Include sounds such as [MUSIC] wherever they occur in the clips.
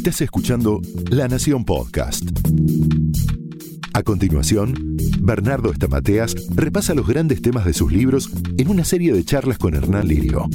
Estás escuchando La Nación Podcast. A continuación, Bernardo Estamateas repasa los grandes temas de sus libros en una serie de charlas con Hernán Lirio.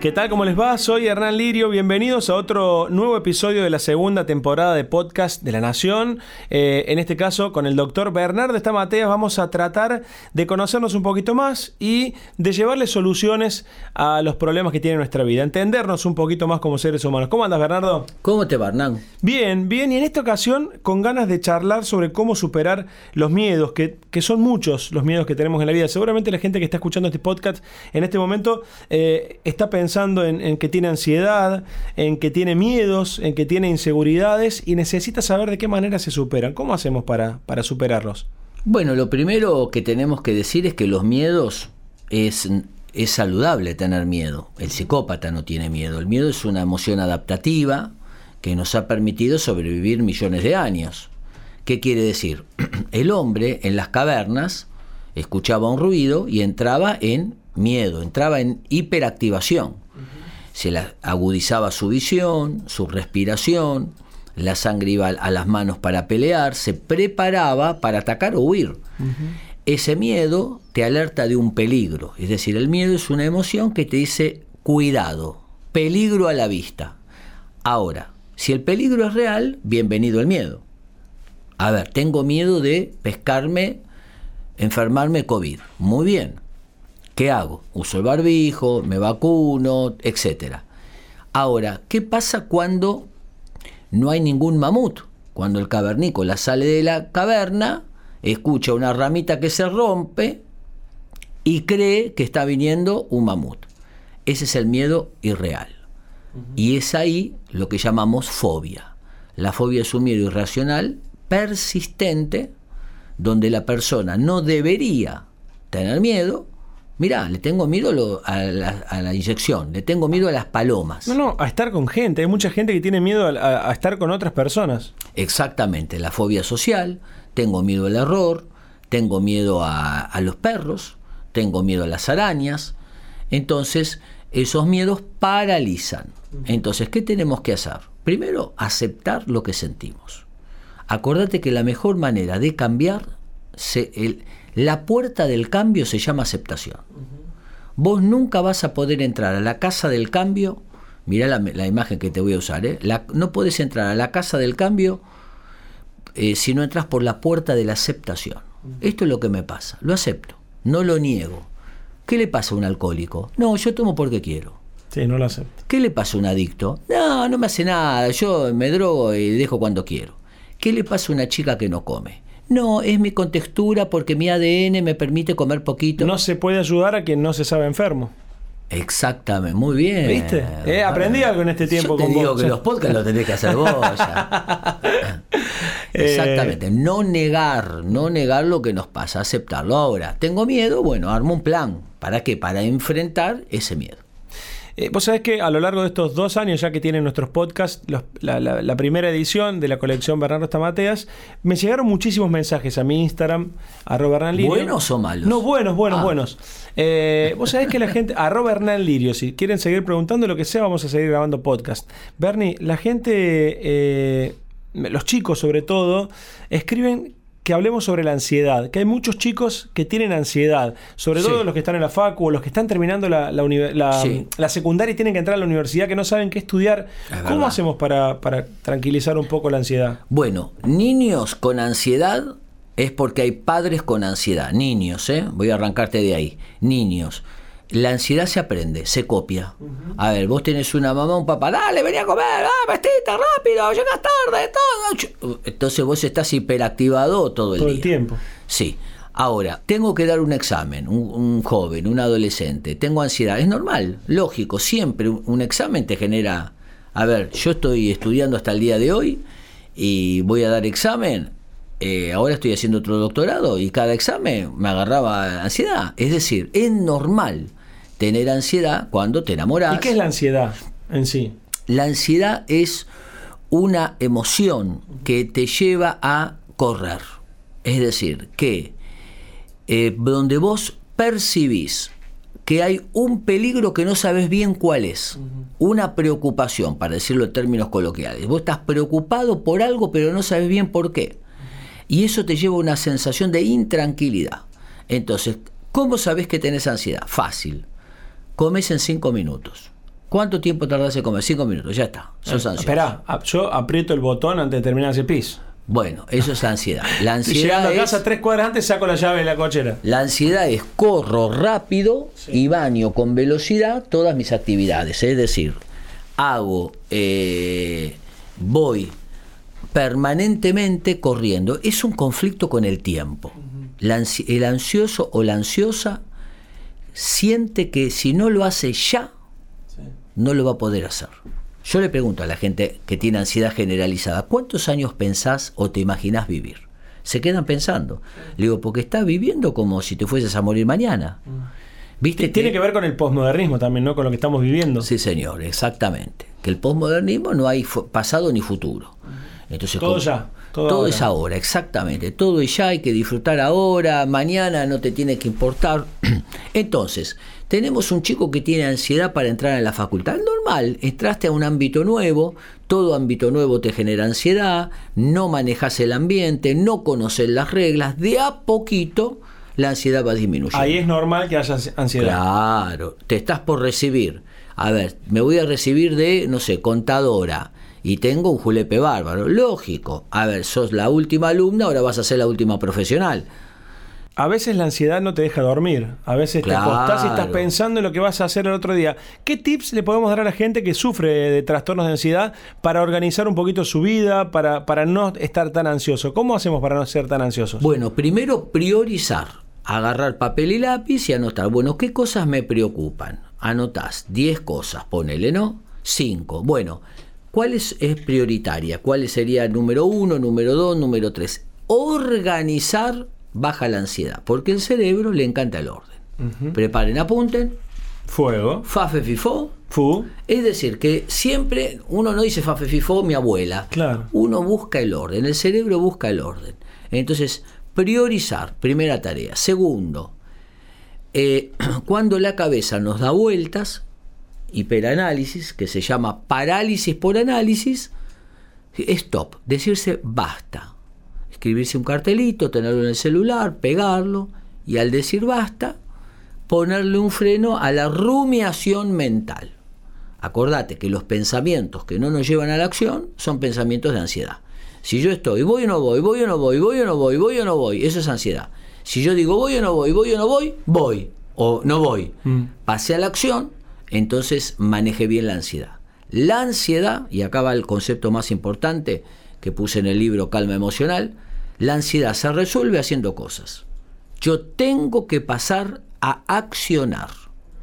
¿Qué tal? ¿Cómo les va? Soy Hernán Lirio. Bienvenidos a otro nuevo episodio de la segunda temporada de podcast de La Nación. Eh, en este caso, con el doctor Bernardo Estamateas, vamos a tratar de conocernos un poquito más y de llevarle soluciones a los problemas que tiene nuestra vida. Entendernos un poquito más como seres humanos. ¿Cómo andas, Bernardo? ¿Cómo te va, Hernán? Bien, bien. Y en esta ocasión, con ganas de charlar sobre cómo superar los miedos, que, que son muchos los miedos que tenemos en la vida. Seguramente la gente que está escuchando este podcast en este momento eh, está pensando pensando en, que tiene ansiedad, en que tiene miedos, en que tiene inseguridades y necesita saber de qué manera se superan. ¿Cómo hacemos para, para superarlos? Bueno, lo primero que tenemos que decir es que los miedos es, es saludable tener miedo. El psicópata no tiene miedo. El miedo es una emoción adaptativa que nos ha permitido sobrevivir millones de años. ¿Qué quiere decir? [CLEARS THROAT] El hombre en las cavernas escuchaba un ruido y entraba en miedo, entraba en hiperactivación. Se le agudizaba su visión, su respiración, la sangre iba a las manos para pelear, se preparaba para atacar o huir. Ese miedo te alerta de un peligro, es decir, el miedo es una emoción que te dice cuidado, peligro a la vista. Ahora, si el peligro es real, bienvenido el miedo. A ver, tengo miedo de pescarme, enfermarme COVID. Muy bien, ¿Qué hago? Uso el barbijo, me vacuno, etc. Ahora, ¿qué pasa cuando no hay ningún mamut? Cuando el cavernícola sale de la caverna, escucha una ramita que se rompe y cree que está viniendo un mamut. Ese es el miedo irreal. Y es ahí lo que llamamos fobia. La fobia es un miedo irracional, persistente, donde la persona no debería tener miedo, Mirá, le tengo miedo a, la, inyección, le tengo miedo a las palomas. No, no, a estar con gente. Hay mucha gente que tiene miedo a, estar con otras personas. Exactamente, la fobia social, tengo miedo al error, tengo miedo a, los perros, tengo miedo a las arañas. Entonces, esos miedos paralizan. Entonces, ¿qué tenemos que hacer? Primero, aceptar lo que sentimos. Acordate que la mejor manera de cambiar, se, el, la puerta del cambio se llama aceptación. Vos nunca vas a poder entrar a la casa del cambio, mirá la, imagen que te voy a usar, ¿eh? no puedes entrar a la casa del cambio eh, si no entras por la puerta de la aceptación. Esto es lo que me pasa, lo acepto, no lo niego. ¿Qué le pasa a un alcohólico? No, yo tomo porque quiero. Sí, no lo acepto. ¿Qué le pasa a un adicto? No, no me hace nada, yo me drogo y dejo cuando quiero. ¿Qué le pasa a una chica que no come? No, es mi contextura porque mi ADN me permite comer poquito. No se puede ayudar a quien no se sabe enfermo. Exactamente, muy bien. ¿Viste? Eh, aprendí algo en este tiempo Yo te digo que los podcasts los tenés que hacer vos. [LAUGHS] Exactamente, no negar, no negar lo que nos pasa, aceptarlo. Ahora, tengo miedo, bueno, armo un plan. ¿Para qué? Para enfrentar ese miedo. Eh, vos sabés que a lo largo de estos dos años, ya que tienen nuestros podcasts, la, primera edición de la colección Bernardo Estamateas, me llegaron muchísimos mensajes a mi Instagram, arroba Hernán Lirio. ¿Buenos o malos? No, buenos, buenos, ah. buenos. Eh, vos sabés que la gente, [LAUGHS] arroba Hernán Lirio, si quieren seguir preguntando lo que sea, vamos a seguir grabando podcast. Bernie, la gente, eh, los chicos sobre todo, escriben que hablemos sobre la ansiedad, que hay muchos chicos que tienen ansiedad, sobre todo los que están en la facu o los que están terminando la, la, secundaria y tienen que entrar a la universidad, que no saben qué estudiar. ¿Cómo hacemos para, para tranquilizar un poco la ansiedad? Bueno, niños con ansiedad es porque hay padres con ansiedad. Niños, ¿eh? Voy a arrancarte de ahí. Niños. La ansiedad se aprende, se copia. A ver, vos tenés una mamá, un papá, dale, venía a comer, ah, vestita, rápido, llegas tarde, todo. Entonces vos estás hiperactivado todo el todo día. el tiempo. Sí. Ahora, tengo que dar un examen, un, joven, un adolescente, tengo ansiedad. Es normal, lógico, siempre un, examen te genera... A ver, yo estoy estudiando hasta el día de hoy y voy a dar examen. Eh, ahora estoy haciendo otro doctorado y cada examen me agarraba ansiedad. Es decir, es normal tener ansiedad cuando te enamoras. ¿Y qué es la ansiedad en sí? La ansiedad es una emoción que te lleva a correr. Es decir, que eh, donde vos percibís que hay un peligro que no sabes bien cuál es, una preocupación, para decirlo en términos coloquiales. Vos estás preocupado por algo, pero no sabes bien por qué. Y eso te lleva a una sensación de intranquilidad. Entonces, ¿cómo sabes que tenés ansiedad? Fácil. Comes en cinco minutos. ¿Cuánto tiempo tardás en comer? Cinco minutos, ya está. Sos ansioso. Espera, yo aprieto el botón antes de terminar ese pis. Bueno, eso es ansiedad. [LAUGHS] La Estoy llegando ansiedad a casa es, tres cuadras antes saco la llave de la cochera. la ansiedad es corro rápido y baño con velocidad todas mis actividades. Es decir, hago, eh, voy permanentemente corriendo. Es un conflicto con el tiempo. La el ansioso o la ansiosa siente que si no lo hace ya, no lo va a poder hacer. Yo le pregunto a la gente que tiene ansiedad generalizada, ¿cuántos años pensás o te imaginás vivir? Se quedan pensando. Le digo, porque estás viviendo como si te fueses a morir mañana. ¿Viste? Tiene que ver con el posmodernismo también, ¿no? Con lo que estamos viviendo. Sí, señor, exactamente. Que el posmodernismo no hay pasado ni futuro. Entonces, Todo ya, todo Todo, ahora. es ahora, exactamente. Todo es ya, hay que disfrutar ahora, mañana no te tiene que importar. [CLEARS THROAT] Entonces, tenemos un chico que tiene ansiedad para entrar en la facultad. Normal, entraste a un ámbito nuevo, todo ámbito nuevo te genera ansiedad, no manejas el ambiente, no conoces las reglas, de a poquito la ansiedad va disminuyendo. Ahí es normal que haya ansiedad. Claro, te estás por recibir. A ver, me voy a recibir de, no sé, contadora. Y tengo un julepe bárbaro. Lógico. A ver, sos la última alumna, ahora vas a ser la última profesional. A veces la ansiedad no te deja dormir. A veces te acostás y estás pensando en lo que vas a hacer el otro día. ¿Qué tips le podemos dar a la gente que sufre de trastornos de ansiedad para organizar un poquito su vida, para, para no estar tan ansioso? ¿Cómo hacemos para no ser tan ansiosos? Bueno, primero priorizar. Agarrar papel y lápiz y anotar. Bueno, ¿qué cosas me preocupan? Anotás 10 cosas, ponele, ¿no? 5. Bueno, ¿cuál es, es prioritaria? ¿Cuál sería número 1, número 2, número 3? Organizar baja la ansiedad, porque el cerebro le encanta el orden. Preparen, apunten, Fuego. fafe fifó. Fu. Es decir, que siempre uno no dice fafe fifó mi abuela. Claro. Uno busca el orden, el cerebro busca el orden. Entonces, priorizar, primera tarea. Segundo, eh, [CLEARS THROAT] cuando la cabeza nos da vueltas, hiperanálisis, que se llama parálisis por análisis, stop, decirse basta. Escribirse un cartelito, tenerlo en el celular, pegarlo, y al decir basta, ponerle un freno a la rumiación mental. Acordate que los pensamientos que no nos llevan a la acción son pensamientos de ansiedad. Si yo estoy, voy o no voy, voy o no voy, voy o no voy, voy o no voy, eso es ansiedad. Si yo digo voy o no voy, voy o no voy, voy o no voy. Pase a la acción, entonces maneje bien la ansiedad. La ansiedad, y acá va el concepto más importante que puse en el libro Calma Emocional, la ansiedad se resuelve haciendo cosas. Yo tengo que pasar a accionar.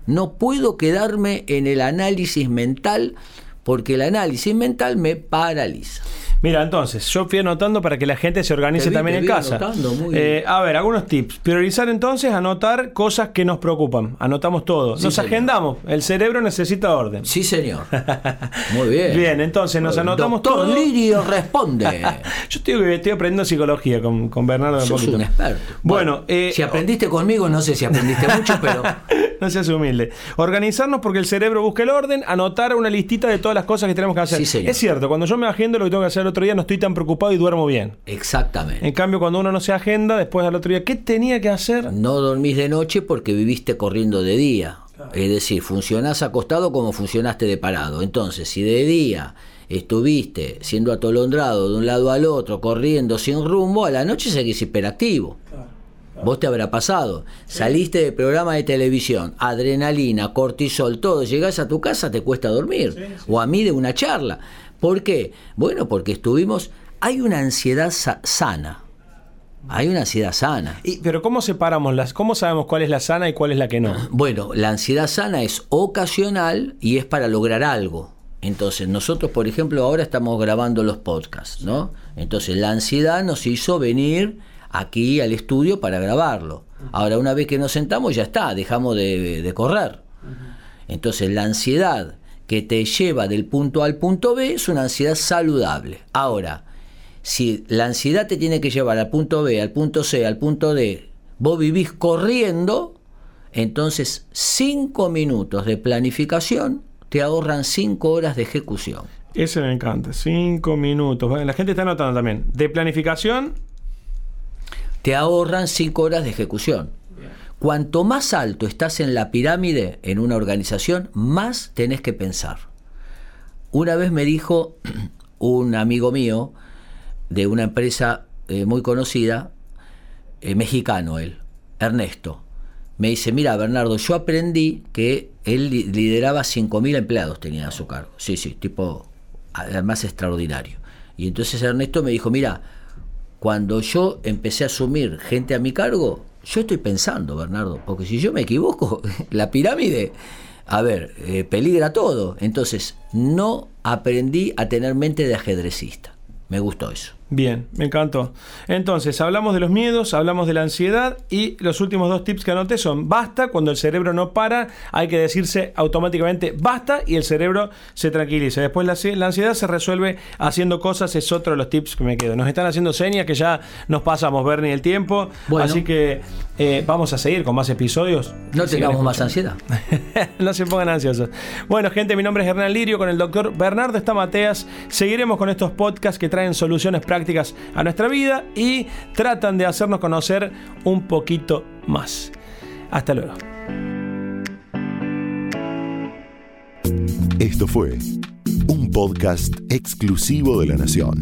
No puedo quedarme en el análisis mental porque el análisis mental me paraliza. Mira, entonces, yo fui anotando para que la gente se organice vi, también en casa. anotando, muy Eh, a ver, algunos tips. Priorizar entonces, anotar cosas que nos preocupan. Anotamos todo. Sí, nos señor. agendamos. El cerebro necesita orden. Sí, señor. Muy bien. [LAUGHS] Bien, entonces nos anotamos doctor todo. Lirio responde. [LAUGHS] Yo estoy, estoy aprendiendo psicología con, con Bernardo de Sos poquito. un experto. Bueno, eh, si aprendiste conmigo, no sé si aprendiste [LAUGHS] mucho, pero no seas humilde. Organizarnos porque el cerebro busca el orden, anotar una listita de todas las cosas que tenemos que hacer. Sí, señor. Es cierto, cuando yo me agendo lo que tengo que hacer el otro día, no estoy tan preocupado y duermo bien. exactamente. En cambio, cuando uno no se agenda, después al otro día, ¿qué tenía que hacer? No dormís de noche porque viviste corriendo de día. Es decir, funcionás acostado como funcionaste de parado. Entonces, si de día estuviste siendo atolondrado de un lado al otro, corriendo sin rumbo, a la noche seguís hiperactivo. Vos te habrá pasado. Saliste de programa de televisión, adrenalina, cortisol, todo. Llegás a tu casa, te cuesta dormir. O a mí de una charla. ¿Por qué? Bueno, porque estuvimos. Hay una ansiedad sa- sana. Hay una ansiedad sana. Y- pero ¿cómo separamos las? ¿Cómo sabemos cuál es la sana y cuál es la que no? [CLEARS THROAT] Bueno, la ansiedad sana es ocasional y es para lograr algo. Entonces, nosotros, por ejemplo, ahora estamos grabando los podcasts, ¿no? Entonces, la ansiedad nos hizo venir aquí al estudio para grabarlo. Ahora, una vez que nos sentamos, ya está, dejamos de, de correr. Entonces, la ansiedad que te lleva del punto A al punto B es una ansiedad saludable. Ahora, si la ansiedad te tiene que llevar al punto B, al punto C, al punto D, vos vivís corriendo, Entonces, cinco minutos de planificación te ahorran cinco horas de ejecución. Ese me encanta. Cinco minutos. La gente está anotando también. De planificación. Te ahorran cinco horas de ejecución. Cuanto más alto estás en la pirámide en una organización, más tenés que pensar. Una vez me dijo [CLEARS THROAT] un amigo mío de una empresa eh, muy conocida, eh, mexicano él, Ernesto, me dice, mira Bernardo, yo aprendí que él lideraba 5.000 empleados, tenía a su cargo. Sí, sí, tipo, además extraordinario. Y entonces Ernesto me dijo, mira, cuando yo empecé a asumir gente a mi cargo, yo estoy pensando, Bernardo, porque si yo me equivoco, [LAUGHS] la pirámide, a ver, eh, peligra todo. Entonces, no aprendí a tener mente de ajedrecista. Me gustó eso. Bien, me encantó. Entonces, hablamos de los miedos, hablamos de la ansiedad y los últimos dos tips que anoté son basta, cuando el cerebro no para, hay que decirse automáticamente basta y el cerebro se tranquiliza. Después la, ansiedad se resuelve haciendo cosas, es otro de los tips que me quedo. Nos están haciendo señas que ya nos pasamos, ver ni el tiempo, así que eh, vamos a seguir con más episodios. No tengamos más ansiedad. [LAUGHS] no se pongan ansiosos. Bueno, gente, mi nombre es Hernán Lirio con el doctor Bernardo Estamateas. Seguiremos con estos podcasts que traen soluciones prácticas prácticas a nuestra vida y tratan de hacernos conocer un poquito más. Hasta luego. Esto fue un podcast exclusivo de La Nación.